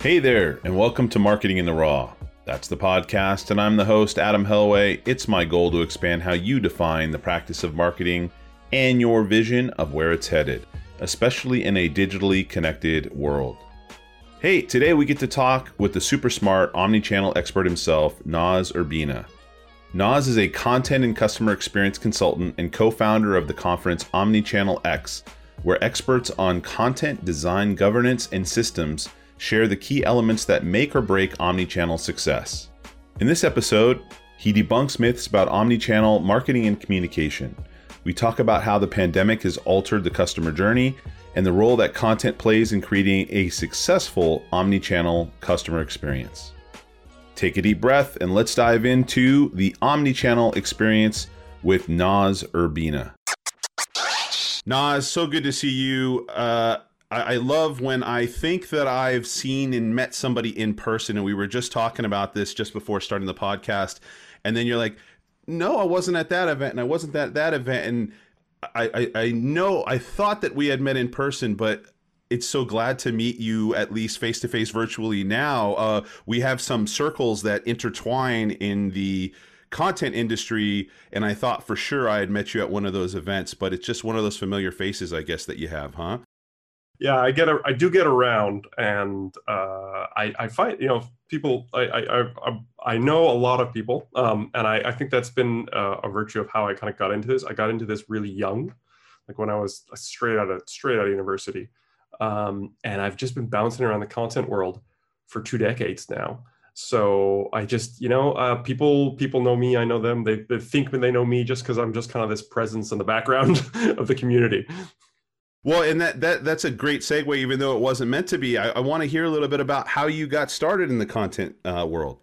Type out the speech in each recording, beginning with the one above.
Hey there, and welcome to Marketing in the Raw. That's the podcast, and I'm the host, Adam Helweh. It's my goal to expand how you define the practice of marketing and your vision of where it's headed, especially in a digitally connected world. Hey, today we get to talk with the super smart omni-channel expert himself, Noz Urbina. Noz is a content and customer experience consultant and co-founder of the conference Omnichannel X, where experts on content, design, governance, and systems share the key elements that make or break omnichannel success. In this episode, he debunks myths about omnichannel marketing and communication. We talk about how the pandemic has altered the customer journey and the role that content plays in creating a successful omnichannel customer experience. Take a deep breath and let's dive into the omnichannel experience with Noz Urbina. Noz, so good to see you. Uh, I, I love when I think that I've seen and met somebody in person, and we were just talking about this just before starting the podcast, and then you're like, "No, I wasn't at that event, and I wasn't at that event," and I, I, I know I thought that we had met in person, but it's so glad to meet you at least face to face virtually now. Uh, we have some circles that intertwine in the content industry, and I thought for sure I had met you at one of those events, but it's just one of those familiar faces, I guess, that you have, huh? Yeah, I get a, I do get around, and uh, I, I find you know people. I, I, I, I know a lot of people, um, and I, I think that's been uh, a virtue of how I kind of got into this. I got into this really young, like when I was straight out of straight out of university um, and I've just been bouncing around the content world for two decades now. So I just, you know, uh, people people know me. I know them. They, they think they know me just because I'm just kind of this presence in the background of the community. Well, and that, that that's a great segue, even though it wasn't meant to be. I, I want to hear a little bit about how you got started in the content uh, world.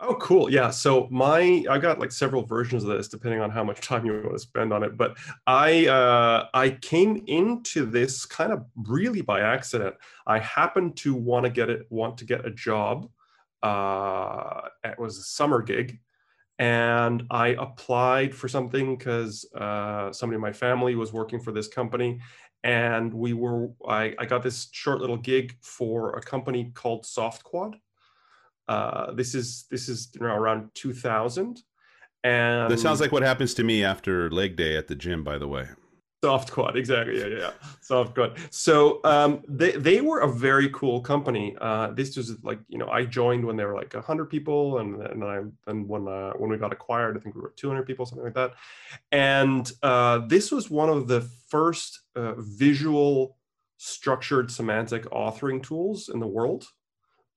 Oh, cool. Yeah. So my I got like several versions of this depending on how much time you want to spend on it. But I uh, I came into this kind of really by accident. I happened to want to get it want to get a job. Uh, it was a summer gig, and I applied for something because uh, somebody in my family was working for this company, and we were I, I got this short little gig for a company called SoftQuad uh, this is this is you know, around 2000, and this sounds like what happens to me after leg day at the gym. By the way, SoftQuad, exactly. Yeah, yeah, SoftQuad. So um, they they were a very cool company. Uh, this was like you know I joined when they were like hundred people, and and I and when uh, when we got acquired, I think we were two hundred people, something like that. And uh, this was one of the first uh, visual structured semantic authoring tools in the world.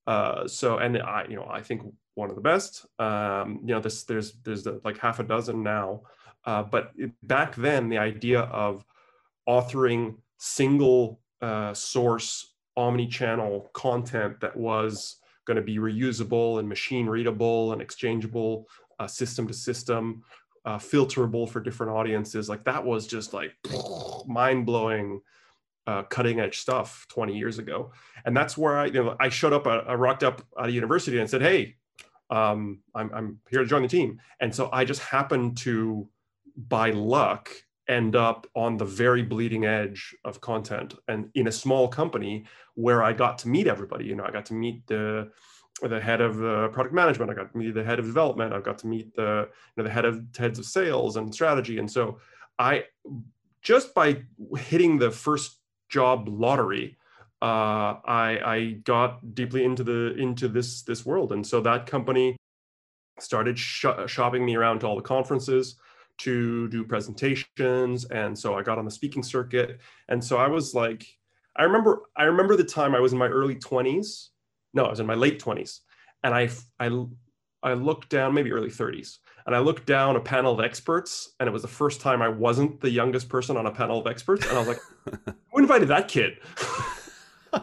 Uh, so, and I, you know, I think one of the best. Um, you know, this there's there's like half a dozen now, uh, but it, back then the idea of authoring single uh, source omni-channel content that was going to be reusable and machine readable and exchangeable uh, system to system uh, filterable for different audiences like that was just like mind blowing uh, cutting edge stuff 20 years ago. And that's where I, you know, I showed up, I rocked up at a university and said, Hey, um, I'm, I'm here to join the team. And so I just happened to, by luck, end up on the very bleeding edge of content and in a small company where I got to meet everybody. You know, I got to meet the, the head of uh, product management. I got to meet the head of development. I've got to meet the, you know, the head of heads of sales and strategy. And so I, just by hitting the first job lottery, uh, I, I got deeply into the into this this world, and so that company started sh- shopping me around to all the conferences to do presentations, and so I got on the speaking circuit, and so I was like, I remember I remember the time I was in my early twenties, no, I was in my late twenties, and I I I looked down maybe early 30s and I looked down a panel of experts, and it was the first time I wasn't the youngest person on a panel of experts, and I was like, "Who invited that kid?"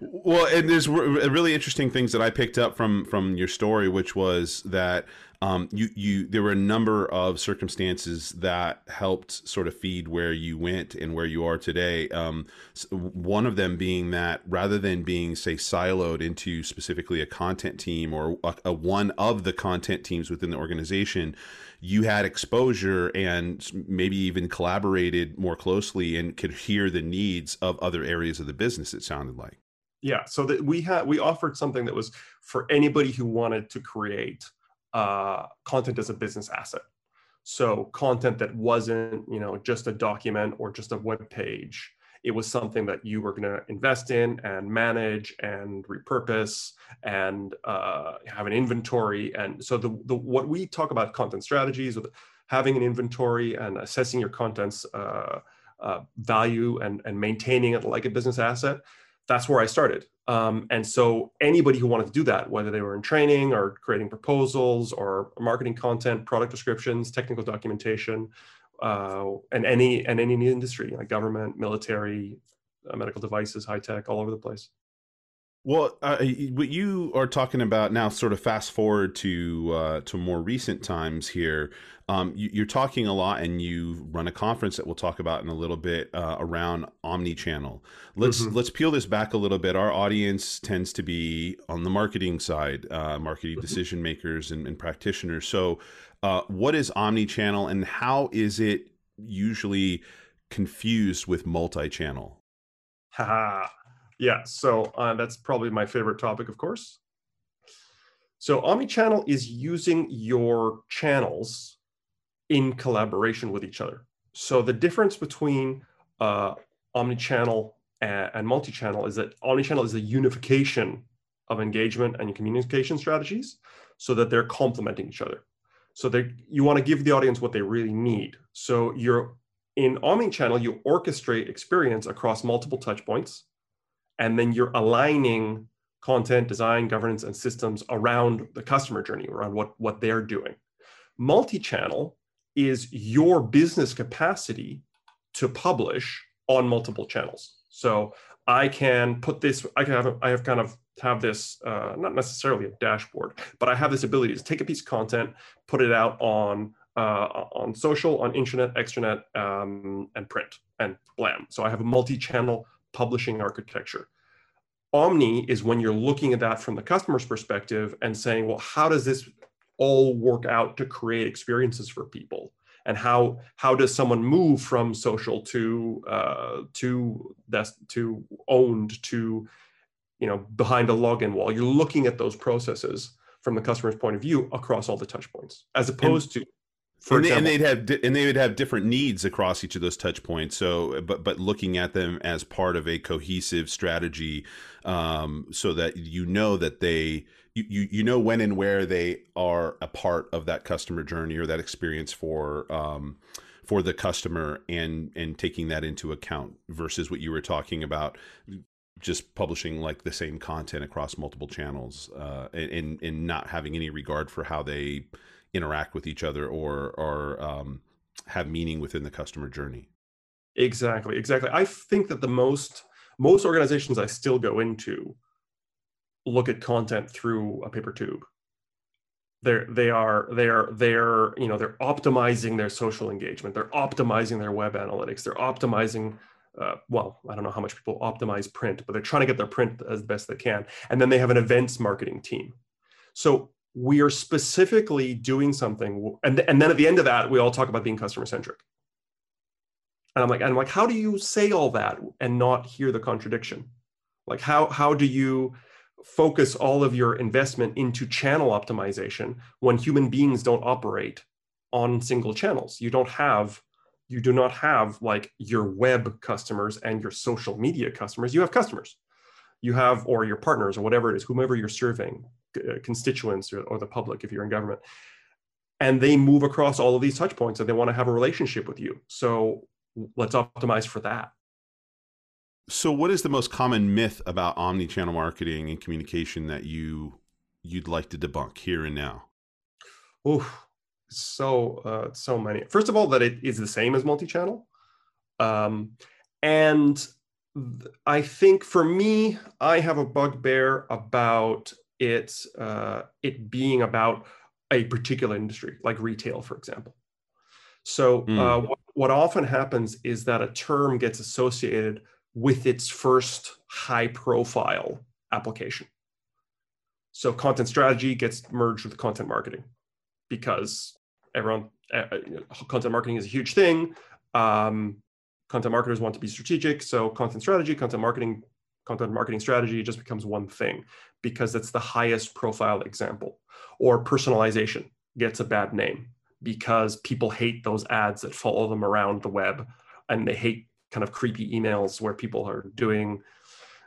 well, and there's really interesting things that I picked up from from your story, which was that um, you you there were a number of circumstances that helped sort of feed where you went and where you are today. Um, one of them being that rather than being say siloed into specifically a content team or a, a one of the content teams within the organization, you had exposure and maybe even collaborated more closely and could hear the needs of other areas of the business. It sounded like. Yeah, so that we had we offered something that was for anybody who wanted to create uh, content as a business asset. So content that wasn't you know just a document or just a web page. It was something that you were going to invest in and manage and repurpose and uh, have an inventory. And so the, the what we talk about content strategies with having an inventory and assessing your content's uh, uh, value and, and maintaining it like a business asset that's where I started. Um, and so anybody who wanted to do that, whether they were in training or creating proposals or marketing content, product descriptions, technical documentation, uh, and any and any industry like government, military, uh, medical devices, high tech, all over the place. Well, uh, what you are talking about now, sort of fast forward to uh, to more recent times here. Um, you, are talking a lot, and you run a conference that we'll talk about in a little bit uh, around omni-channel. Let's mm-hmm. let's peel this back a little bit. Our audience tends to be on the marketing side, uh, marketing mm-hmm. decision makers and, and, practitioners. So, uh, what is omni-channel, and how is it usually confused with multi-channel? Ha yeah, so uh, that's probably my favorite topic, of course. So omnichannel is using your channels in collaboration with each other. So the difference between uh, omnichannel and, and multi-channel is that omnichannel is a unification of engagement and communication strategies so that they're complementing each other. So that you want to give the audience what they really need. So you're in omnichannel, you orchestrate experience across multiple touch points and then you're aligning content design governance and systems around the customer journey around what, what they're doing. Multi-channel is your business capacity to publish on multiple channels. So i can put this i can have i have kind of have this uh, not necessarily a dashboard but i have this ability to take a piece of content put it out on uh, on social on internet extranet um, and print and blam. So i have a multi-channel publishing architecture. Omni is when you're looking at that from the customer's perspective and saying, well, how does this all work out to create experiences for people? And how how does someone move from social to uh, to that's to owned to you know behind a login wall? You're looking at those processes from the customer's point of view across all the touch points, as opposed and, to for and, they, and they'd have di- and they would have different needs across each of those touch points. So but but looking at them as part of a cohesive strategy um, so that you know that they you, you you know when and where they are a part of that customer journey or that experience for um, for the customer and and taking that into account versus what you were talking about just publishing like the same content across multiple channels uh, and and not having any regard for how they interact with each other or or um, have meaning within the customer journey. Exactly, exactly. I think that the most most organizations I still go into look at content through a paper tube. They're they are they're they're you know they're optimizing their social engagement. They're optimizing their web analytics. They're optimizing uh, well, I don't know how much people optimize print, but they're trying to get their print as best they can. And then they have an events marketing team. So we are specifically doing something and, and then at the end of that we all talk about being customer centric and i'm like and i'm like how do you say all that and not hear the contradiction? Like how how do you focus all of your investment into channel optimization when human beings don't operate on single channels? You don't have you do not have like your web customers and your social media customers. You have customers. You have or your partners or whatever it is whomever you're serving constituents or, or the public if you're in government. And they move across all of these touch points and they want to have a relationship with you. So let's optimize for that. So what is the most common myth about omni-channel marketing and communication that you you'd like to debunk here and now? Oh so uh, so many. First of all that it is the same as multi-channel. Um, and I think for me, I have a bugbear about it, uh, it being about a particular industry, like retail, for example. So, mm. uh, what, what often happens is that a term gets associated with its first high profile application. So, content strategy gets merged with content marketing because everyone, uh, content marketing is a huge thing. Um, content marketers want to be strategic. So content strategy, content marketing content marketing strategy just becomes one thing because it's the highest profile example. Or personalization gets a bad name because people hate those ads that follow them around the web and they hate kind of creepy emails where people are doing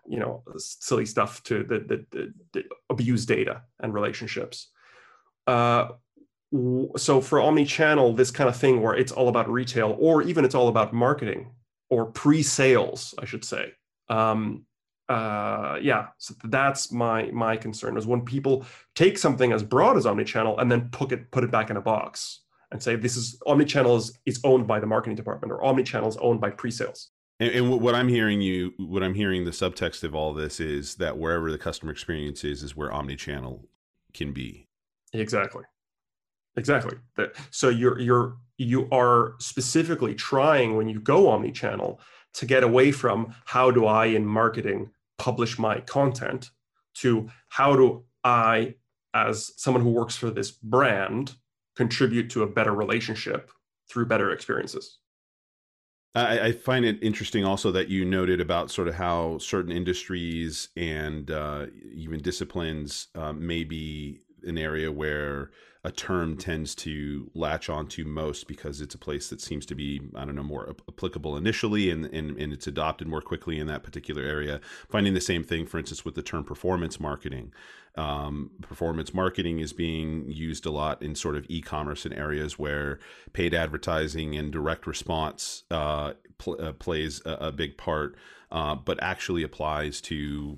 you know silly stuff to that, that, that abuse data and relationships uh, so for omni-channel this kind of thing where it's all about retail or even it's all about marketing or pre-sales i should say um, uh, yeah so that's my my concern is when people take something as broad as omni-channel and then put it put it back in a box and say this is omni-channel is, is owned by the marketing department or omni-channel is owned by pre-sales and, and, what I'm hearing you, what I'm hearing the subtext of all this is that wherever the customer experience is, is where omni-channel can be. Exactly. Exactly. So you're you're you are specifically trying when you go omni-channel to get away from how do I in marketing publish my content to how do I as someone who works for this brand contribute to a better relationship through better experiences. I, I, find it interesting also that you noted about sort of how certain industries and uh, even disciplines uh, may be an area where a term tends to latch onto most because it's a place that seems to be I don't know more applicable initially and, and and it's adopted more quickly in that particular area. Finding the same thing, for instance, with the term performance marketing. Um, performance marketing is being used a lot in sort of e-commerce in areas where paid advertising and direct response uh, pl- uh, plays a, a, big part, uh, but actually applies to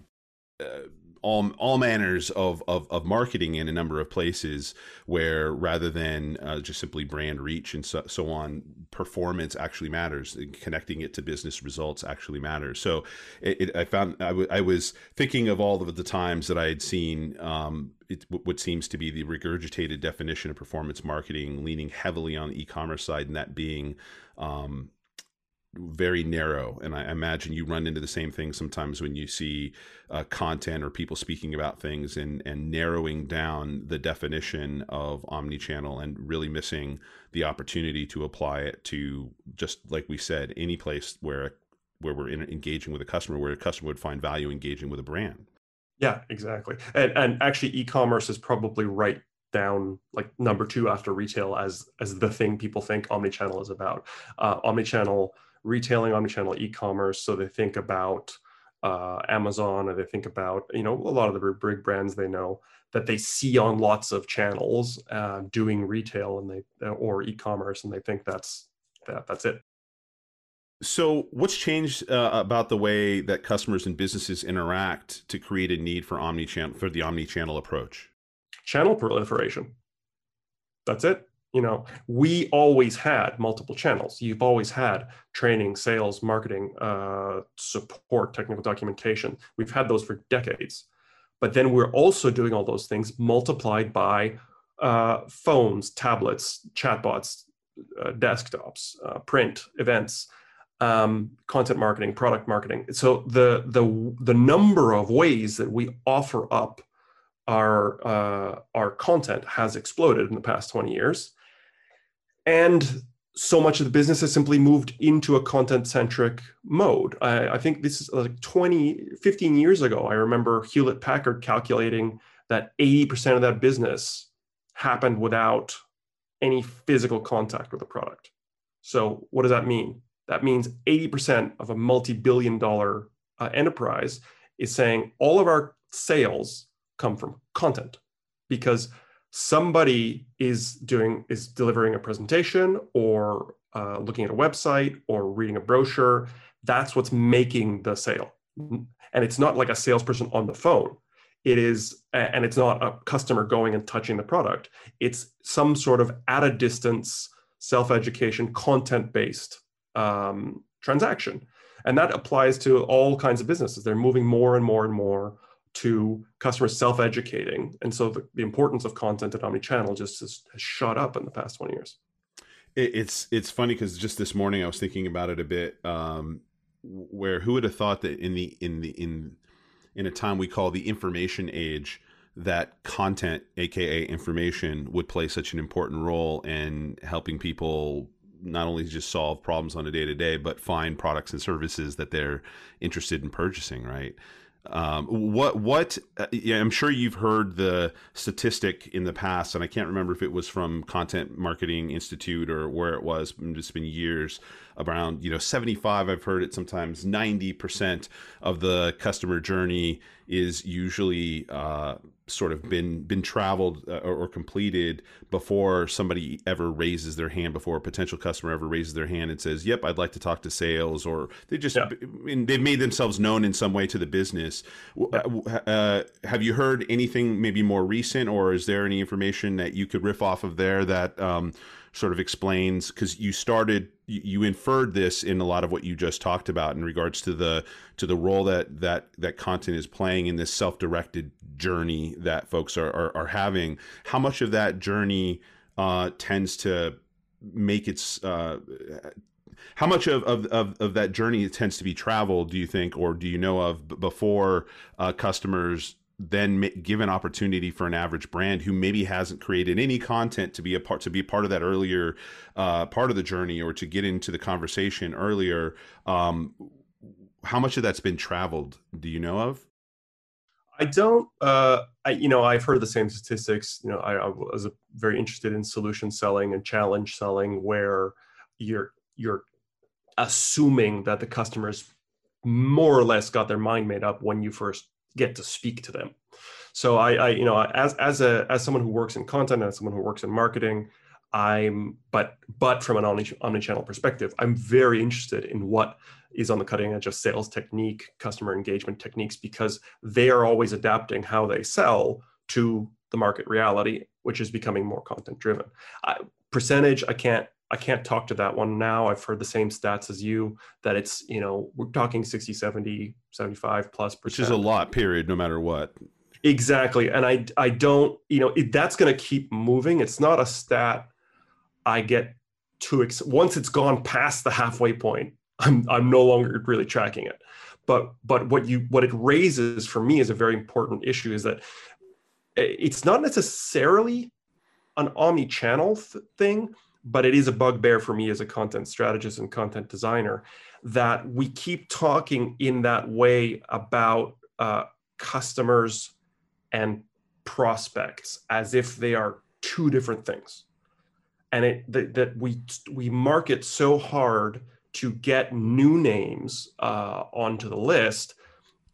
uh, all all manners of, of, of marketing in a number of places where rather than uh, just simply brand reach and so, so on, performance actually matters. Connecting it to business results actually matters. So it, it, I found I, w- I was thinking of all of the times that I had seen um, it, what seems to be the regurgitated definition of performance marketing, leaning heavily on the e-commerce side, and that being um, very narrow and i imagine you run into the same thing sometimes when you see uh, content or people speaking about things and and narrowing down the definition of omni-channel and really missing the opportunity to apply it to just like we said any place where where we're in, engaging with a customer where a customer would find value engaging with a brand yeah exactly and and actually e-commerce is probably right down like number two after retail as as the thing people think omnichannel is about. Uh, omnichannel retailing, omnichannel e-commerce. So they think about uh, Amazon, or they think about you know a lot of the big brands they know that they see on lots of channels uh, doing retail and they or e-commerce, and they think that's that that's it. So, what's changed uh, about the way that customers and businesses interact to create a need for omni-channel for the omni-channel approach? Channel proliferation. That's it you know we always had multiple channels. You've always had training sales marketing uh, support technical documentation. We've had those for decades. But then we're also doing all those things multiplied by uh, phones tablets chatbots uh, desktops uh, print events um, content marketing product marketing. So the the the number of ways that we offer up our uh, our content has exploded in the past 20 years and so much of the business has simply moved into a content centric mode. I, I, think this is like 20, 15 years ago. I remember Hewlett Packard calculating that 80% of that business happened without any physical contact with the product. So, what does that mean? That means 80% of a multi billion dollar uh, enterprise is saying all of our sales come from content because somebody is doing is delivering a presentation or uh, looking at a website or reading a brochure that's what's making the sale. And it's not like a salesperson on the phone. It is and it's not a customer going and touching the product. It's some sort of at a distance self-education content based um, transaction. And that applies to all kinds of businesses. They're moving more and more and more to customers self-educating and so the, the importance of content at omni-channel just has, has, shot up in the past 20 years it's it's funny because just this morning i was thinking about it a bit um, where who would have thought that in the in the in in a time we call the information age that content aka information would play such an important role in helping people not only just solve problems on a day to day, but find products and services that they're interested in purchasing, right? Um, what what uh, yeah, I'm sure you've heard the statistic in the past, and I can't remember if it was from Content Marketing Institute or where it was. It's been years around you know 75. I've heard it sometimes 90 percent of the customer journey is usually uh, sort of been been traveled uh, or, or, completed before somebody ever raises their hand before a potential customer ever raises their hand and says yep i'd like to talk to sales or they just yeah. they've made themselves known in some way to the business yeah. uh, have you heard anything maybe more recent or is there any information that you could riff off of there that um, sort of explains because you started you inferred this in a lot of what you just talked about in regards to the to the role that that that content is playing in this self-directed journey that folks are are, are having how much of that journey uh, tends to make its uh, how much of, of, of, of, that journey tends to be traveled do you think or do you know of before uh, customers then give an opportunity for an average brand who maybe hasn't created any content to be a part to be part of that earlier uh, part of the journey or to get into the conversation earlier um, how much of that's been traveled do you know of i don't uh, I, you know i've heard the same statistics you know I, I was very interested in solution selling and challenge selling where you're you're assuming that the customers more or less got their mind made up when you first get to speak to them. So I, I you know, as as a as someone who works in content, as someone who works in marketing, I'm but but from an omni omni-channel perspective, I'm very interested in what is on the cutting edge of sales technique, customer engagement techniques, because they are always adapting how they sell to the market reality, which is becoming more content driven. I, percentage, I can't I can't talk to that one now. I've heard the same stats as you that it's, you know, we're talking 60, 70, 75 plus percent. Which is a lot, period, no matter what. Exactly. And I, I don't, you know, it, that's going to keep moving. It's not a stat I get to, ex- once it's gone past the halfway point, I'm, I'm no longer really tracking it. But, but what you, what it raises for me is a very important issue is that eh, it's not necessarily an omni-channel th- thing but it is a bugbear for me as a content strategist and content designer that we keep talking in that way about uh, customers and prospects as if they are two different things and it that, that we we market so hard to get new names uh, onto the list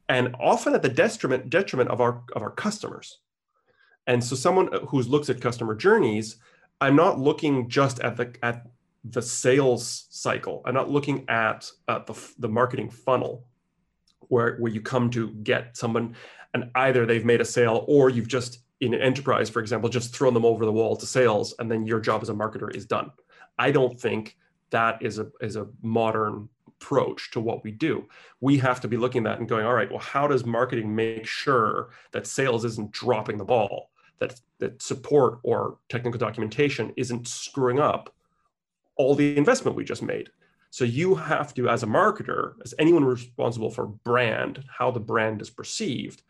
and often at the detriment detriment of our of our customers and so someone who looks at customer journeys I'm not looking just at the at the sales cycle. I'm not looking at uh, the the marketing funnel where where you come to get someone and either they've made a sale or you've just in an enterprise, for example, just thrown them over the wall to sales, and then your job as a marketer is done. I don't think that is a is a modern approach to what we do. We have to be looking at that and going, all right, well, how does marketing make sure that sales isn't dropping the ball? that, that support or technical documentation isn't screwing up all the investment we just made. So you have to, as a marketer, as anyone responsible for brand, how the brand is perceived,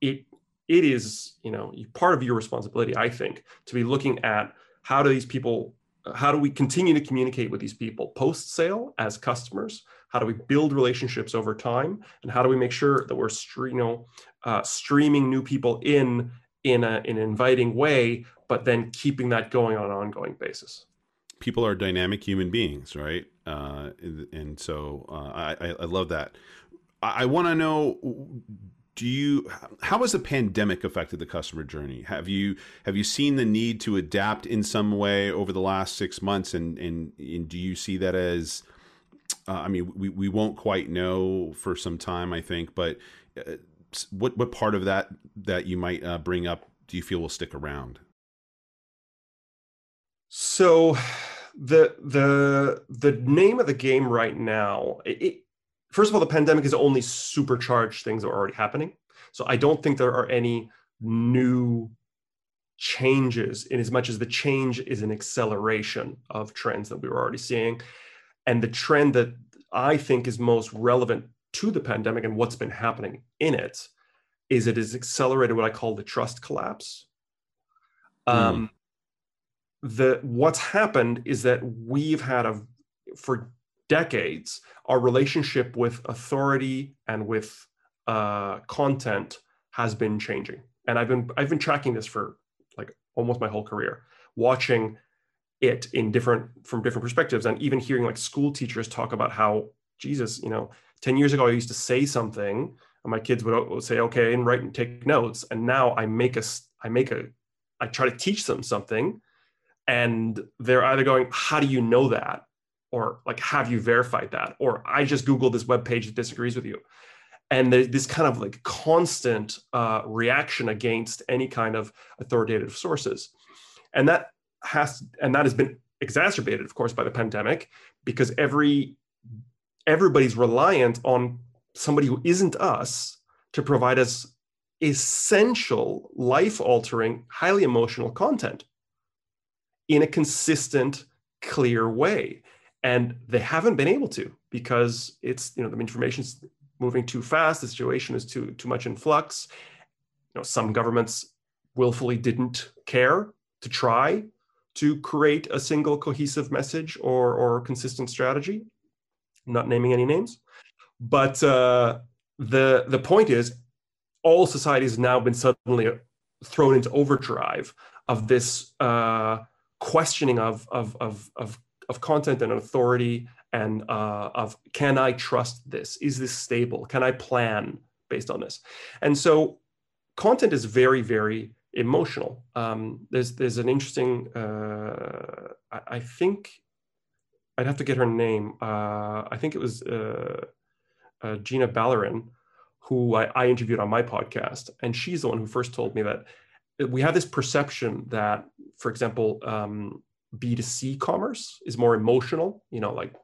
it it is you know part of your responsibility, I think, to be looking at how do these people, how do we continue to communicate with these people post sale as customers? How do we build relationships over time, and how do we make sure that we're you know uh, streaming new people in in, a, in an inviting way, but then keeping that going on an ongoing basis. People are dynamic human beings, right? Uh, and so uh, I, I love that. I, I want to know do you how has the pandemic affected the customer journey have you have you seen the need to adapt in some way over the last six months and and, and do you see that as uh, i mean we, we won't quite know for some time i think but uh, what what part of that that you might uh, bring up do you feel will stick around? So, the the the name of the game right now. It, first of all, the pandemic has only supercharged things that are already happening. So I don't think there are any new changes in as much as the change is an acceleration of trends that we were already seeing. And the trend that I think is most relevant to the pandemic and what's been happening in it is it has accelerated what I call the trust collapse. Mm. Um, the what's happened is that we've had a for decades our relationship with authority and with uh, content has been changing. And i've been i've been tracking this for like almost my whole career watching it in different from different perspectives. And even hearing like school teachers talk about how jesus you know 10 years ago i used to say something and my kids would, would say okay and write and take notes. And now i make a i make a i try to teach them something and they're either going how do you know that or like have you verified that? Or i just googled this web page that disagrees with you. And this kind of like constant uh, reaction against any kind of authoritative sources. And that has and that has been exacerbated of course by the pandemic because every everybody's reliant on somebody who isn't us to provide us essential life altering highly emotional content in a consistent clear way and they haven't been able to because it's you know the information's moving too fast the situation is too too much in flux you know some governments willfully didn't care to try to create a single cohesive message or, or consistent strategy. I'm not naming any names, but uh, the the point is, all society has now been suddenly thrown into overdrive of this uh, questioning of, of of of of content and authority and uh, of can I trust this? Is this stable? Can I plan based on this? And so, content is very very emotional. Um, there's there's an interesting. Uh, I, I, think I'd have to get her name. Uh, I think it was uh, uh Gina Balarin, who I, I, interviewed on my podcast, and she's the one who first told me that we have this perception that, for example, um, B2C commerce is more emotional. You know, like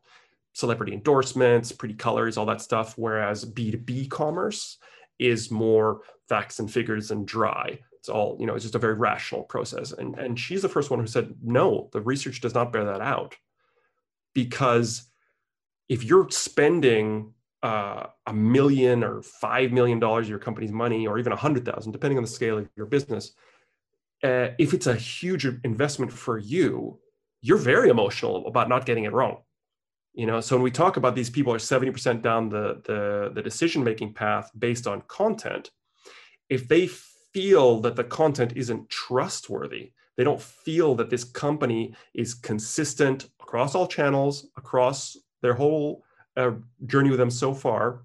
celebrity endorsements, pretty colors, all that stuff. Whereas B2B commerce is more facts and figures and dry it's all you know it's just a very rational process and and she's the first one who said no the research does not bear that out because if you're spending uh, a million or five million dollars of your company's money or even a hundred thousand depending on the scale of your business uh, if it's a huge investment for you you're very emotional about not getting it wrong you know so when we talk about these people are 70% down the the, the decision making path based on content if they feel that the content isn't trustworthy. They don't feel that this company is consistent across all channels, across their whole uh, journey with them so far.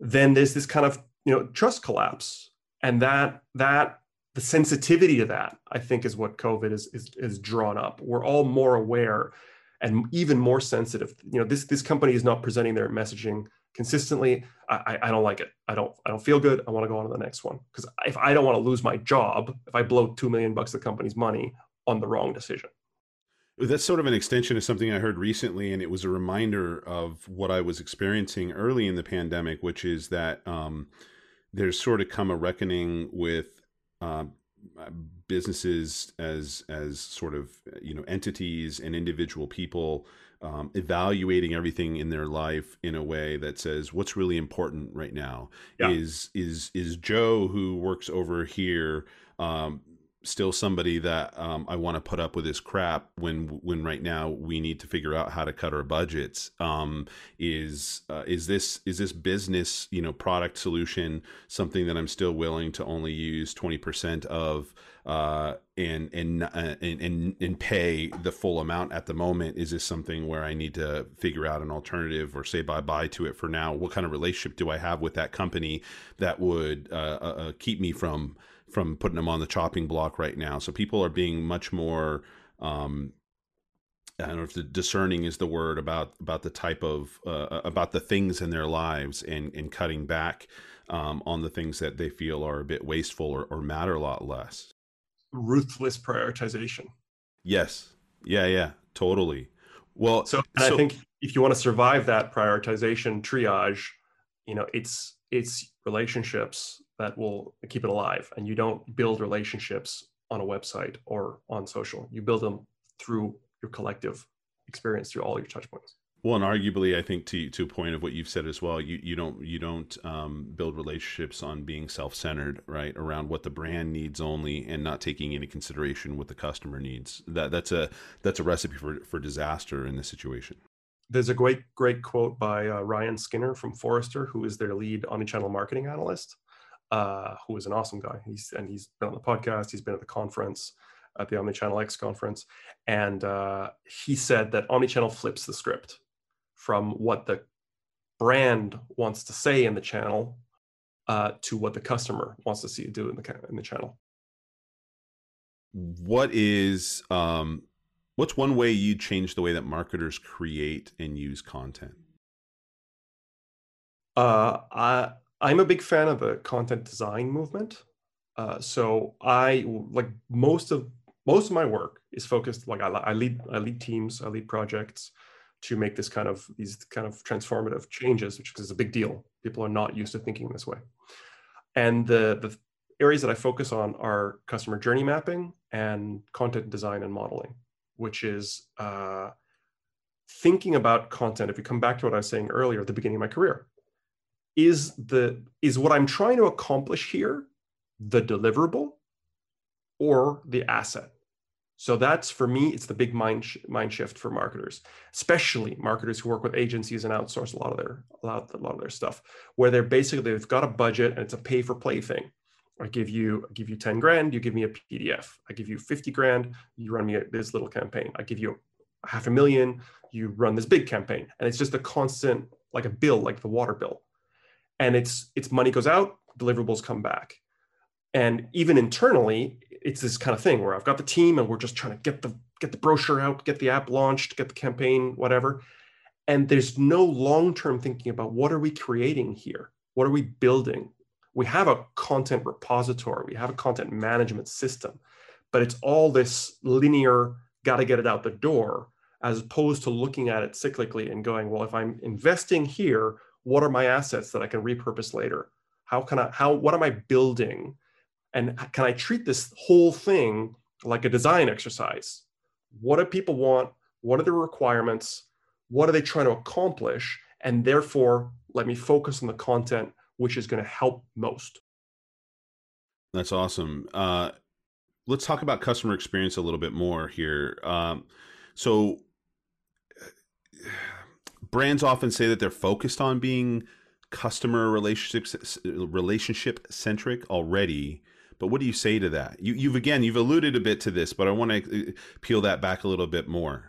Then there's this kind of you know trust collapse, and that that the sensitivity to that I think is what COVID is is, is drawn up. We're all more aware and even more sensitive. You know, this this company is not presenting their messaging consistently. I, I don't like it. I don't i don't feel good. I want to go on to the next one. Because if i don't want to lose my job if i blow two million bucks the company's money on the wrong decision. That's sort of an extension of something i heard recently and it was a reminder of what i was experiencing early in the pandemic which is that um, there's sort of come a reckoning with uh, businesses as as sort of you know entities and individual people um, evaluating everything in their life in a way that says what's really important right now yeah. is is is Joe who works over here um, still somebody that um, I want to put up with his crap when when right now we need to figure out how to cut our budgets. Um, is uh, is this is this business you know product solution something that I'm still willing to only use twenty percent of uh, and and, uh, and and and pay the full amount at the moment? Is this something where I need to figure out an alternative or say bye bye to it for now? What kind of relationship do I have with that company that would uh, uh, uh keep me from from putting them on the chopping block right now. So people are being much more um, I don't know if the discerning is the word about about the type of uh, about the things in their lives and and cutting back um, on the things that they feel are a bit wasteful or, or matter a lot less. Ruthless prioritization. Yes. Yeah. Yeah. Totally. Well, so, so I think if you want to survive that prioritization triage, you know, it's it's relationships that will keep it alive. And you don't build relationships on a website or on social. You build them through your collective experience, through all your touch points. Well, and arguably, I think to to a point of what you've said as well, you you don't you don't um, build relationships on being self centered, right? Around what the brand needs only, and not taking into consideration what the customer needs. That that's a that's a recipe for for disaster in this situation. There's a great great quote by uh, Ryan Skinner from Forrester, who is their lead omnichannel marketing analyst, uh, who is an awesome guy. He's and he's been on the podcast. He's been at the conference at the Omnichannel X conference, and uh, he said that omnichannel flips the script from what the brand wants to say in the channel uh, to what the customer wants to see you do in the in the channel. What is um, what's one way you change the way that marketers create and use content? Uh, I I'm a big fan of the content design movement. Uh, so I like most of most of my work is focused like I, I lead I lead teams, I lead projects to make this kind of these kind of transformative changes, which is a big deal. People are not used to thinking this way. And the, the areas that I focus on are customer journey mapping and content design and modeling, which is uh, thinking about content. If we come back to what I was saying earlier at the beginning of my career, is the is what I'm trying to accomplish here the deliverable or the asset? So that's for me, it's the big mind sh- mind shift for marketers, especially marketers who work with agencies and outsource a lot of their a lot, a lot of their stuff, where they're basically they've got a budget and it's a pay for play thing. I give you I give you 10 grand, you give me a PDF. I give you 50 grand, you run me a, this little campaign. I give you half a million, you run this big campaign. And it's just a constant, like a bill, like the water bill. And it's it's money goes out, deliverables come back. And even internally, it's this kind of thing where I've got the team and we're just trying to get the get the brochure out, get the app launched, get the campaign, whatever. And there's no long-term thinking about what are we creating here? What are we building? We have a content repository, we have a content management system, but it's all this linear, got to get it out the door, as opposed to looking at it cyclically and going, well, if I'm investing here, what are my assets that I can repurpose later? How can I, how, what am I building? And can I treat this whole thing like a design exercise? What do people want? What are the requirements? What are they trying to accomplish? And therefore, let me focus on the content which is going to help most. That's awesome. Uh, let's talk about customer experience a little bit more here. Um, so, brands often say that they're focused on being customer relationships relationship centric already but what do you say to that? You, you've again, you've alluded a bit to this, but I want to uh, peel that back a little bit more.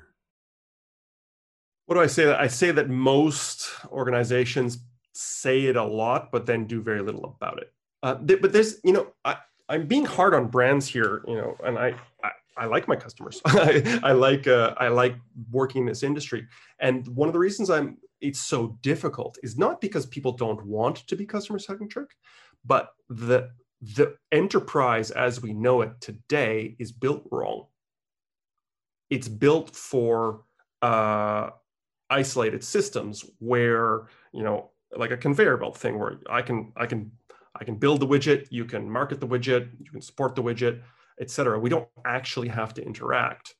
What do I say? that I say that most organizations say it a lot, but then do very little about it. Uh, th- but there's, you know, I, I'm being hard on brands here, you know, and I, I, like my customers. I, I like uh, I like working in this industry, and one of the reasons I'm it's so difficult is not because people don't want to be customer centric, but the the enterprise as we know it today is built wrong. It's built for uh, isolated systems where you know, like a conveyor belt thing, where I can I can I can build the widget, you can market the widget, you can support the widget, etc. We don't actually have to interact.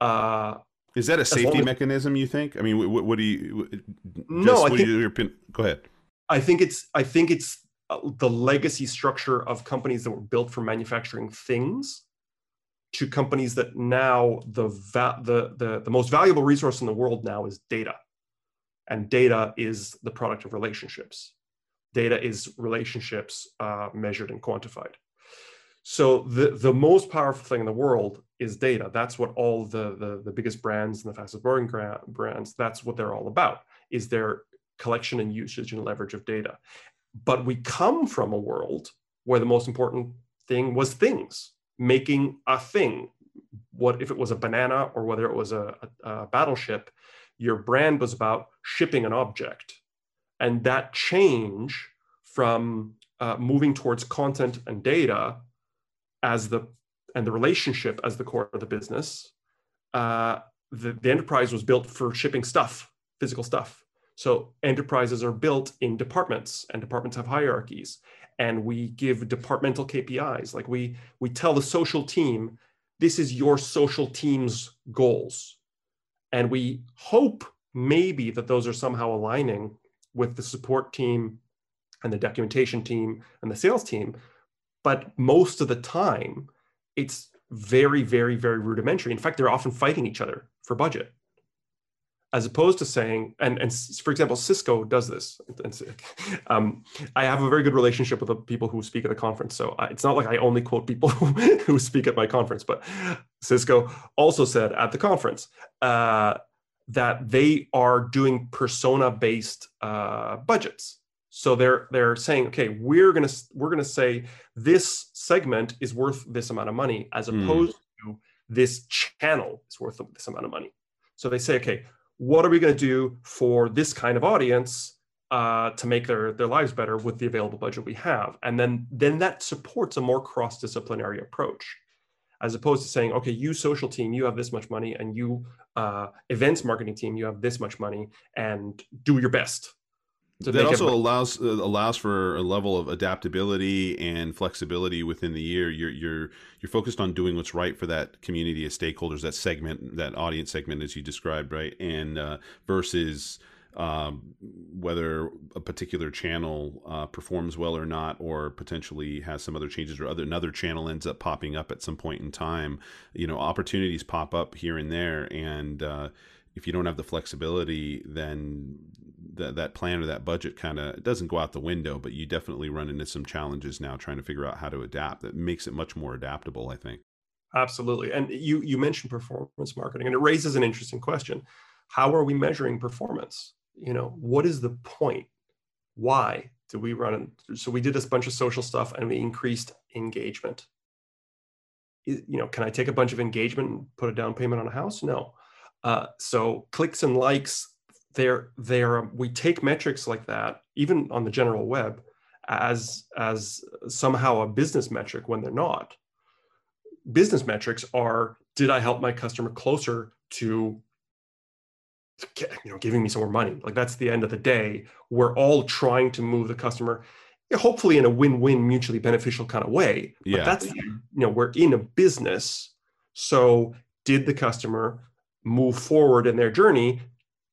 Uh, is that a safety mechanism? You think? I mean, what, what do you? Just, no, I think. You, go ahead. I think it's. I think it's uh, the legacy structure of companies that were built for manufacturing things to companies that now the, va- the, the, the most valuable resource in the world now is data. And data is the product of relationships. Data is relationships uh, measured and quantified. So the, the most powerful thing in the world is data. That's what all the, the, the biggest brands and the fastest growing brands, that's what they're all about, is their collection and usage and leverage of data. But we come from a world where the most important thing was things, making a thing. What if it was a banana or whether it was a, a, a battleship? Your brand was about shipping an object. And that change from uh, moving towards content and data as the and the relationship as the core of the business, uh, the, the enterprise was built for shipping stuff, physical stuff. So enterprises are built in departments and departments have hierarchies and we give departmental KPIs. Like we, we tell the social team, this is your social team's goals. And we hope maybe that those are somehow aligning with the support team and the documentation team and the sales team. But most of the time, it's very, very, very rudimentary. In fact, they're often fighting each other for budget as opposed to saying, and, and for example, Cisco does this. Um, I have a very good relationship with the people who speak at the conference. So I, it's not like I only quote people who, speak at my conference, but Cisco also said at the conference uh, that they are doing persona based uh, budgets. So they're they're saying, okay, we're gonna we're gonna say this segment is worth this amount of money, as hmm. opposed mm. to this channel is worth this amount of money. So they say, okay, what are we going to do for this kind of audience uh, to make their their lives better with the available budget we have and then then that supports a more cross-disciplinary approach as opposed to saying okay you social team you have this much money and you uh, events marketing team you have this much money and do your best that also allows uh, allows for a level of adaptability and flexibility within the year. You're you're you're focused on doing what's right for that community of stakeholders, that segment, that audience segment, as you described, right? And uh, versus um, whether a particular channel uh, performs well or not, or potentially has some other changes, or other another channel ends up popping up at some point in time. You know, opportunities pop up here and there, and uh, if you don't have the flexibility, then that plan or that budget kind of doesn't go out the window. But you definitely run into some challenges now trying to figure out how to adapt. That makes it much more adaptable, I think. Absolutely, and you you mentioned performance marketing, and it raises an interesting question: How are we measuring performance? You know, what is the point? Why do we run? So we did this bunch of social stuff, and we increased engagement. You know, can I take a bunch of engagement and put a down payment on a house? No uh, so clicks and likes, they're, they're, um, we take metrics like that, even on the general web, as, as somehow a business metric when they're not. Business metrics are, did I help my customer closer to you know giving me some more money like that's the end of the day we're all trying to move the customer hopefully in a win-win mutually beneficial kind of way but yeah. that's you know we're in a business so did the customer move forward in their journey,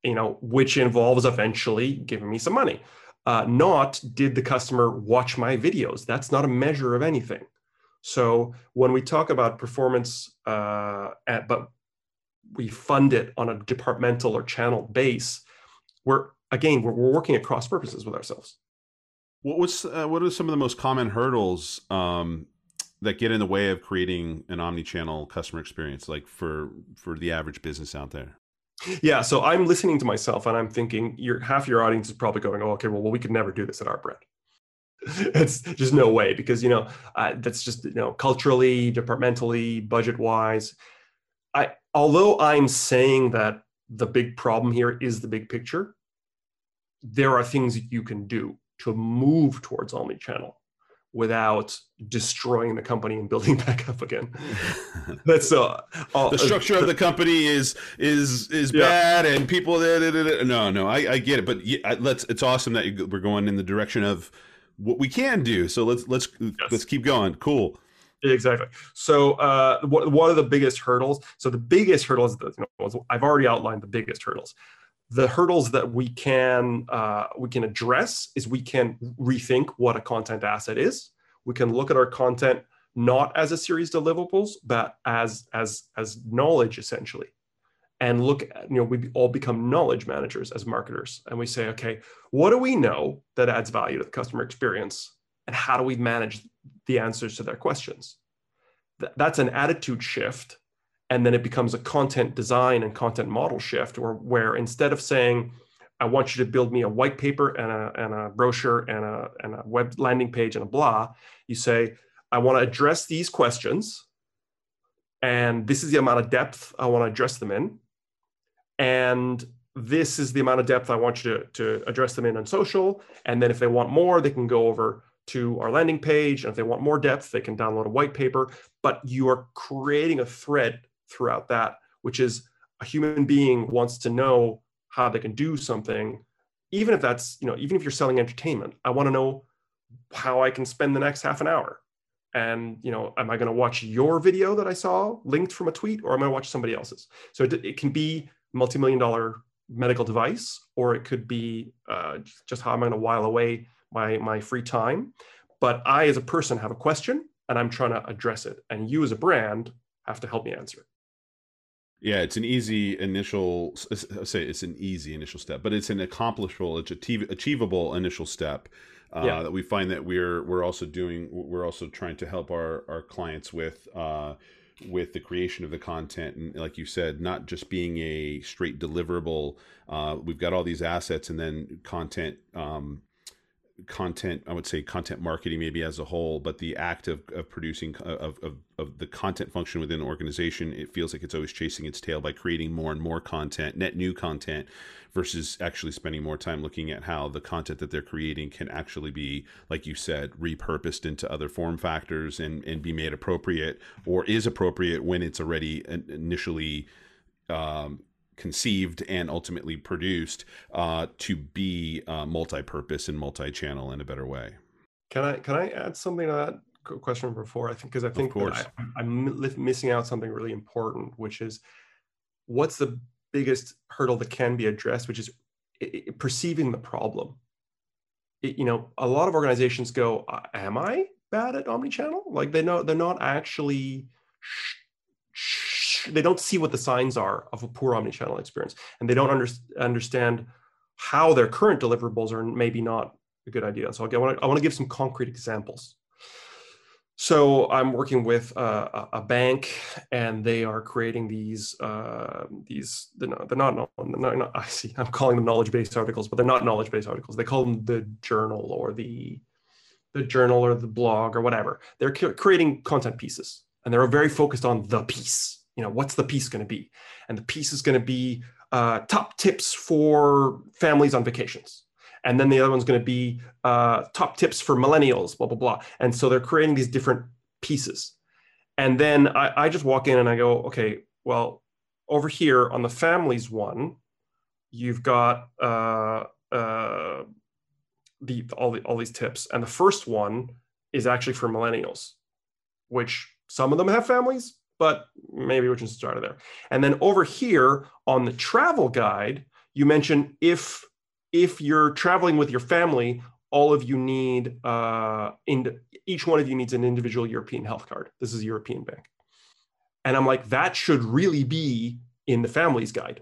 you know, which involves eventually giving me some money. Uh, not did the customer watch my videos? That's not a measure of anything. So when we talk about performance, uh, at, but we fund it on a departmental or channel base, we're again we're, we're working at cross purposes with ourselves. What was uh, what are some of the most common hurdles um, that get in the way of creating an omni-channel customer experience like for for the average business out there yeah so i'm listening to myself and i'm thinking your half your audience is probably going oh okay well, well we could never do this at our brand. It's just no way because you know uh, that's just you know culturally departmentally budget wise i although i'm saying that the big problem here is the big picture there are things that you can do to move towards omni-channel without destroying the company and building back up again. That's uh, all, the structure uh, of the company is is is yeah. bad, and people. Da, da, da, no, no, I, I get it, but yeah, let's. It's awesome that you, we're going in the direction of what we can do. So let's let's yes. let's keep going. Cool. Exactly. So, uh, what, what are the biggest hurdles? So, the biggest hurdles, you know, I've already outlined the biggest hurdles the hurdles that we can uh, we can address is we can rethink what a content asset is. We can look at our content not as a series deliverables, but as as as knowledge essentially, and look at, you know we all become knowledge managers as marketers, and we say, okay, what do we know that adds value to the customer experience, and how do we manage the answers to their questions? Th- that's an attitude shift and then it becomes a content design and content model shift or where instead of saying i want you to build me a white paper and a, and a brochure and a, and a web landing page and a blah you say i want to address these questions and this is the amount of depth i want to address them in and this is the amount of depth i want you to, to address them in on social and then if they want more they can go over to our landing page and if they want more depth they can download a white paper. But you are creating a thread throughout that, which is a human being wants to know how they can do something, even if that's, you know, even if you're selling entertainment, I want to know how I can spend the next half an hour. And, you know, am I going to watch your video that I saw linked from a tweet or am I going to watch somebody else's? So it, it can be multi-million dollar medical device, or it could be uh, just how am I'm going to while away my my free time. But I, as a person, have a question, and I'm trying to address it, and you, as a brand, have to help me answer it. Yeah, it's an easy initial I say it's an easy initial step, but it's an accomplishable, it's achievable initial step uh, yeah. that we find that we're we're also doing we're also trying to help our our clients with uh, with the creation of the content and like you said not just being a straight deliverable uh, we've got all these assets and then content um, content i would say content marketing maybe as a whole but the act of, of producing of, of, of the content function within an organization it feels like it's always chasing its tail by creating more and more content net new content versus actually spending more time looking at how the content that they're creating can actually be like you said repurposed into other form factors and and be made appropriate or is appropriate when it's already initially um, conceived and ultimately produced uh, to be uh, multi-purpose and multi-channel in a better way. Can I can I add something to that question before? I think because I think I, I'm missing out something really important, which is what's the biggest hurdle that can be addressed, which is perceiving the problem. It, you know, a lot of organizations go, "Am I bad at omnichannel?" Like they know they're not actually they don't see what the signs are of a poor omnichannel experience, and they don't under, understand how their current deliverables are maybe not a good idea. So I want to I want to give some concrete examples. So I'm working with a, a bank, and they are creating these uh, these they're not, they're not, they're not I see I'm calling them knowledge based articles, but they're not knowledge based articles. They call them the journal or the the journal or the blog or whatever. They're creating content pieces, and they're very focused on the piece you know what's the piece going to be? And the piece is going to be uh, top tips for families on vacations. And then the other one's going to be uh, top tips for millennials blah blah blah. And so they're creating these different pieces. And then I, I just walk in and i go okay well over here on the families one you've got uh, uh, the all the all these tips. And the first one is actually for millennials which some of them have families but maybe we can start there. And then over here on the travel guide, you mentioned if if you're traveling with your family, all of you need uh, in each one of you needs an individual European health card. This is European Bank, and I'm like that should really be in the families guide.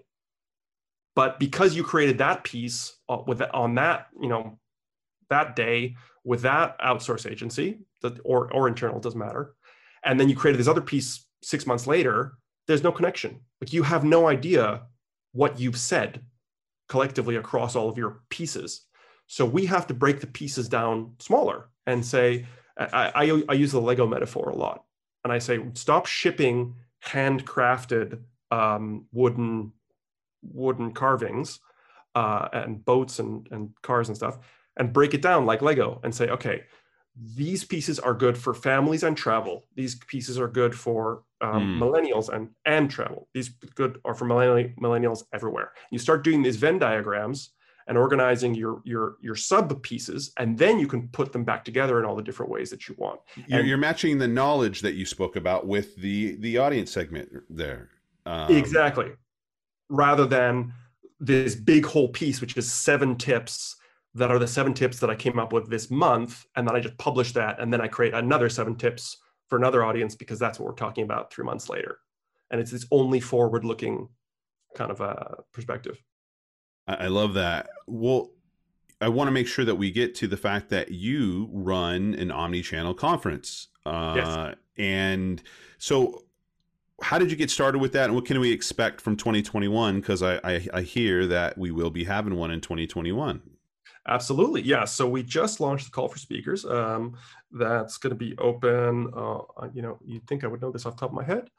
But because you created that piece uh, with on that you know that day with that outsource agency that or or internal doesn't matter, and then you created this other piece six months later, there's no connection. Like you have no idea what you've said collectively across all of your pieces. So we have to break the pieces down smaller and say, I, I, I use the Lego metaphor a lot. And I say, stop shipping handcrafted um, wooden wooden carvings uh, and boats and, and cars and stuff and break it down like Lego and say, okay, these pieces are good for families and travel. These pieces are good for um, mm. millennials and and travel. These good are for millennials everywhere. You start doing these Venn diagrams and organizing your your your sub pieces, and then you can put them back together in all the different ways that you want. You're, you're matching the knowledge that you spoke about with the the audience segment there. Um, exactly, rather than this big whole piece, which is seven tips that are the seven tips that I came up with this month. And then I just publish that. And then I create another seven tips for another audience because that's what we're talking about three months later. And it's this only forward looking kind of a perspective. I love that. Well, I want to make sure that we get to the fact that you run an omni-channel conference. Uh, yes. And so how did you get started with that and what can we expect from 2021 because I, I, I hear that we will be having one in 2021 Absolutely, yeah. So we just launched the call for speakers. Um, that's going to be open. Uh, you know, you'd think I would know this off the top of my head.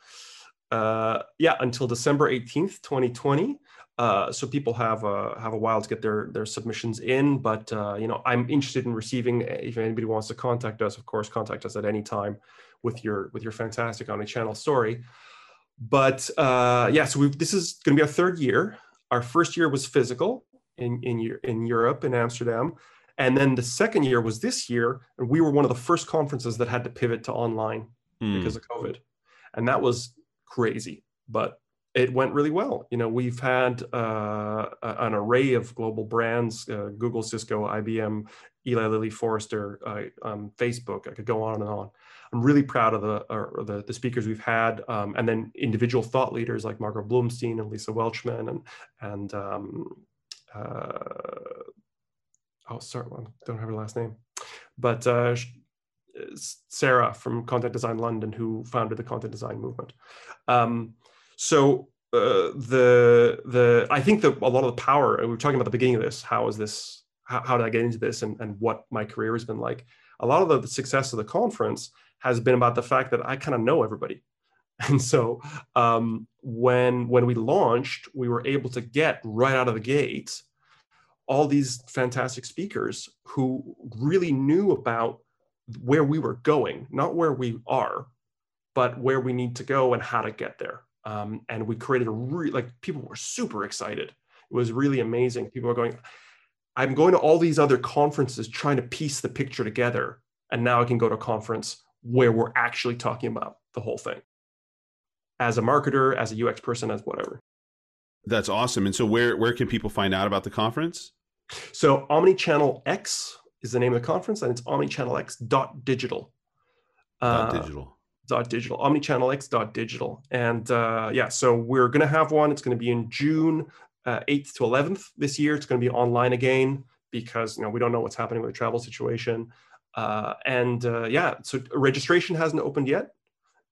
Uh, yeah, until December eighteenth, twenty twenty. Uh, so people have a have a while to get their their submissions in. But uh, you know, I'm interested in receiving. If anybody wants to contact us, of course, contact us at any time with your with your fantastic omni-channel story. But uh, yeah, so this is going to be our third year. Our first year was physical in in in Europe in Amsterdam, and then the second year was this year, and we were one of the first conferences that had to pivot to online mm. because of COVID, and that was crazy. But it went really well. You know, we've had uh, an array of global brands: uh, Google, Cisco, IBM, Eli Lilly, Forrester, uh, um, Facebook. I could go on and on. I'm really proud of the the, the, speakers we've had, um, and then individual thought leaders like Margot Bloomstein and Lisa Welchman and and um, uh, oh sorry, I don't have her last name, but uh, Sarah from Content Design London, who founded the content design movement. Um, so uh, the the I think that a lot of the power we were talking about the beginning of this. How is this? How, how did I get into this? And and what my career has been like. A lot of the, the success of the conference has been about the fact that I kind of know everybody. And so um, when when we launched, we were able to get right out of the gate all these fantastic speakers who really knew about where we were going, not where we are, but where we need to go and how to get there. Um, and we created a really like people were super excited. It was really amazing. People were going, I'm going to all these other conferences trying to piece the picture together, and now I can go to a conference where we're actually talking about the whole thing. As a marketer, as a UX person, as whatever. That's awesome. And so, where where can people find out about the conference? So, Omnichannel X is the name of the conference, and it's omnichannelx.digital. Dot uh, digital. Dot digital. Omnichannelx dot digital. And uh, yeah, so we're going to have one. It's going to be in June uh, 8th to 11th this year. It's going to be online again because you know we don't know what's happening with the travel situation. Uh, and uh, yeah, so registration hasn't opened yet,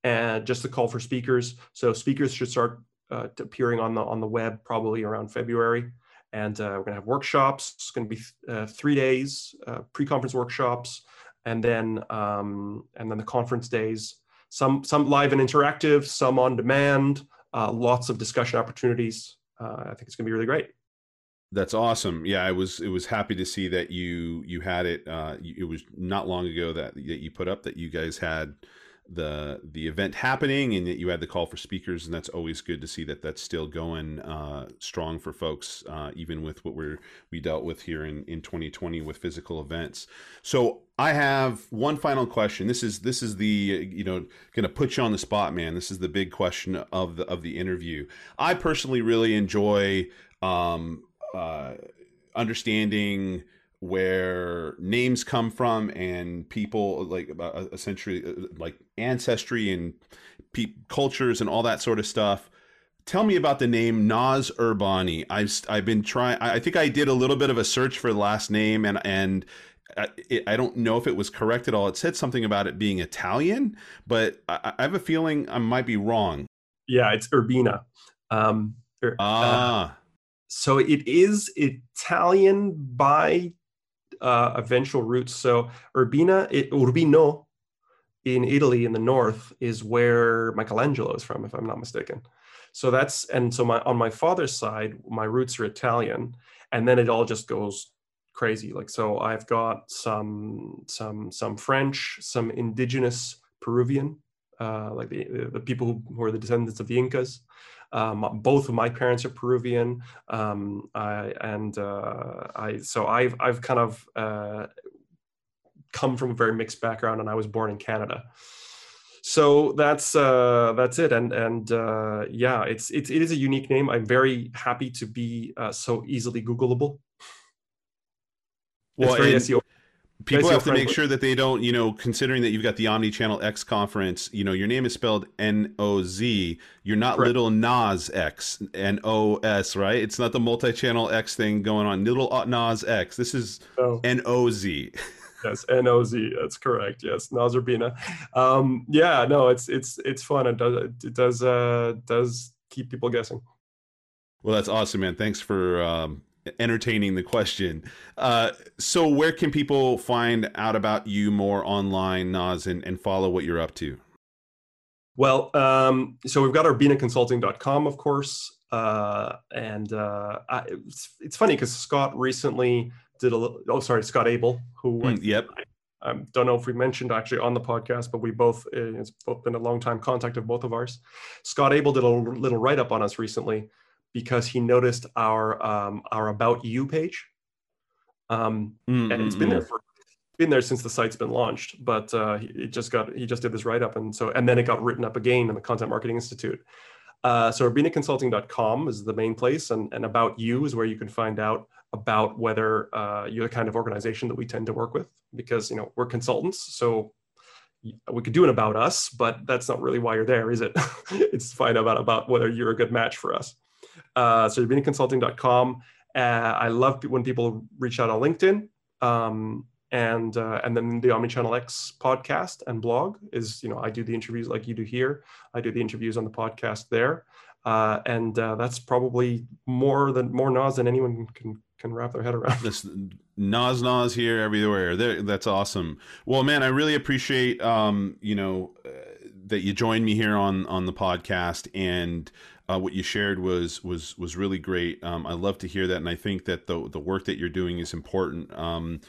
and just the call for speakers. So speakers should start uh, appearing on the on the web probably around February and uh, we're going to have workshops. It's going to be uh, three days, uh, pre-conference workshops, and then um, and then the conference days. Some some live and interactive, some on demand. Uh, lots of discussion opportunities. I think it's going to be really great. That's awesome. Yeah, I was it was happy to see that you you had it. Uh, it was not long ago that that you put up that you guys had the the event happening and that you had the call for speakers and that's always good to see that that's still going uh, strong for folks uh, even with what we're we dealt with here in in 2020 with physical events. So i have one final question. This is this is the you know gonna put you on the spot man. This is the big question of the of the interview. I personally really enjoy um uh understanding where names come from and people like a century uh, like ancestry and pe- cultures and all that sort of stuff tell me about the name Noz Urbani. I've I've been trying. I think I did a little bit of a search for the last name, and and I, it, I, don't know if it was correct at all. It said something about it being Italian, but I, I have a feeling I might be wrong. Yeah, it's Urbina. Um, er, ah. Uh, so it is Italian by uh, eventual roots. So Urbina, it, Urbino in Italy in the north is where Michelangelo is from, if I'm not mistaken. So that's and so my on my father's side, my roots are Italian, and then it all just goes crazy. Like so, I've got some some some French, some indigenous Peruvian, uh, like the the people who, are the descendants of the Incas. Um, both of my parents are Peruvian, um, I, and uh, I so I've I've kind of uh, come from a very mixed background, and I was born in Canada. So that's uh, that's it, and and uh, yeah, it's, it's it is a unique name. I'm very happy to be uh, so easily Googleable. Well, it's very SEO people have to make sure that they don't, you know, considering that you've got the Omni Channel X conference, you know, your name is spelled N O Z. You're not Correct. Lil Nas X, N O S, right? It's not the multi channel X thing going on. Lil Nas X. This is N O Z. yes, N O Z. That's correct. Yes, Noz Urbina. Um, yeah, no, it's it's it's fun. It does it does uh, does keep people guessing. Well, that's awesome, man. Thanks for um, entertaining the question. Uh, so, where can people find out about you more online, Noz, and, and follow what you're up to? Well, um, so we've got urbinaconsulting.com, of course. Uh, and uh, I, it's, it's, funny because Scott recently did a little, oh, sorry, Scott Abel, who mm, yep. I, I, don't know if we mentioned actually on the podcast, but we both, uh, it's both been a long time contact of both of ours. Scott Abel did a little write up on us recently because he noticed our um, our about you page, um, mm-hmm. and it's been there for been there since the site's been launched. But uh, it just got he just did this write up, and so and then it got written up again in the Content Marketing Institute. Uh, so urbinaconsulting.com is the main place, and, and about you is where you can find out about whether uh, you're the kind of organization that we tend to work with because you know we're consultants so we could do an about us but that's not really why you're there is it it's to find out about whether you're a good match for us uh, so urbinaconsulting.com uh, i love when people reach out on linkedin um, and uh, and then the omnichannel x podcast and blog is you know i do the interviews like you do here i do the interviews on the podcast there uh, and uh, that's probably more than more Noz than anyone can can wrap their head around. This Noz Noz here everywhere. There, that's awesome. Well, man, I really appreciate um, you know uh, that you joined me here on on the podcast and. Uh, what you shared was was was really great. Um, I love to hear that, and I think that the the work that you're doing is important. Um,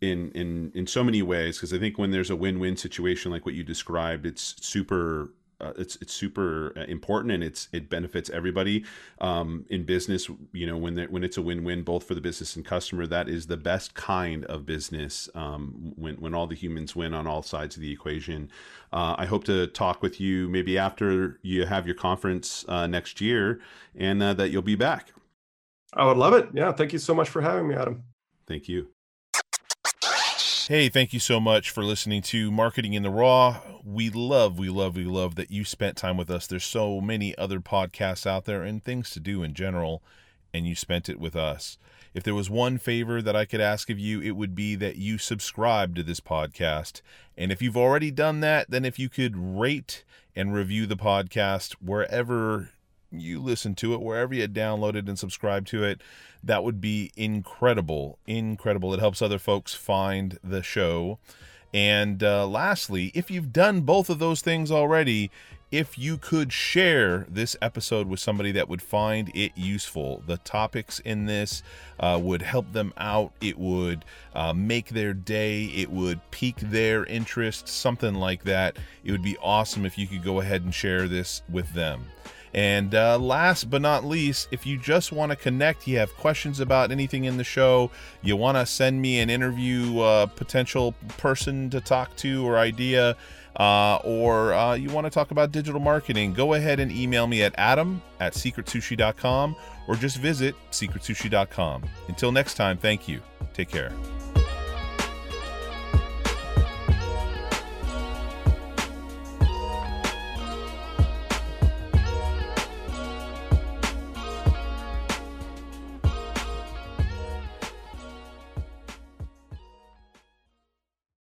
in in in so many ways because I think when there's a win-win situation like what you described, it's super uh, it's it's super uh, important and it's it benefits everybody um, in business. You know, when when it's a win win both for the business and customer, that is the best kind of business. Um, when when all the humans win on all sides of the equation. Uh, I hope to talk with you maybe after you have your conference uh, next year, and uh, that you'll be back. I would love it. Yeah, thank you so much for having me, Adam. Thank you. Hey, thank you so much for listening to Marketing in the Raw. We love, we love, we love that you spent time with us. There's so many other podcasts out there and things to do in general, and you spent it with us. If there was one favor that I could ask of you, it would be that you subscribe to this podcast. And if you've already done that, then if you could rate and review the podcast wherever you listen to it, wherever you downloaded and subscribe to it, that would be incredible. Incredible. It helps other folks find the show. And uh, lastly, if you've done both of those things already, if you could share this episode with somebody that would find it useful, the topics in this uh, would help them out. It would uh, make their day. It would pique their interest, something like that. It would be awesome if you could go ahead and share this with them. And uh, last but not least, if you just want to connect, you have questions about anything in the show, you want to send me an interview uh, potential person to talk to or idea, uh, or uh, you want to talk about digital marketing, go ahead and email me at adam at secretsushi.com or just visit secretsushi.com. Until next time, thank you. Take care.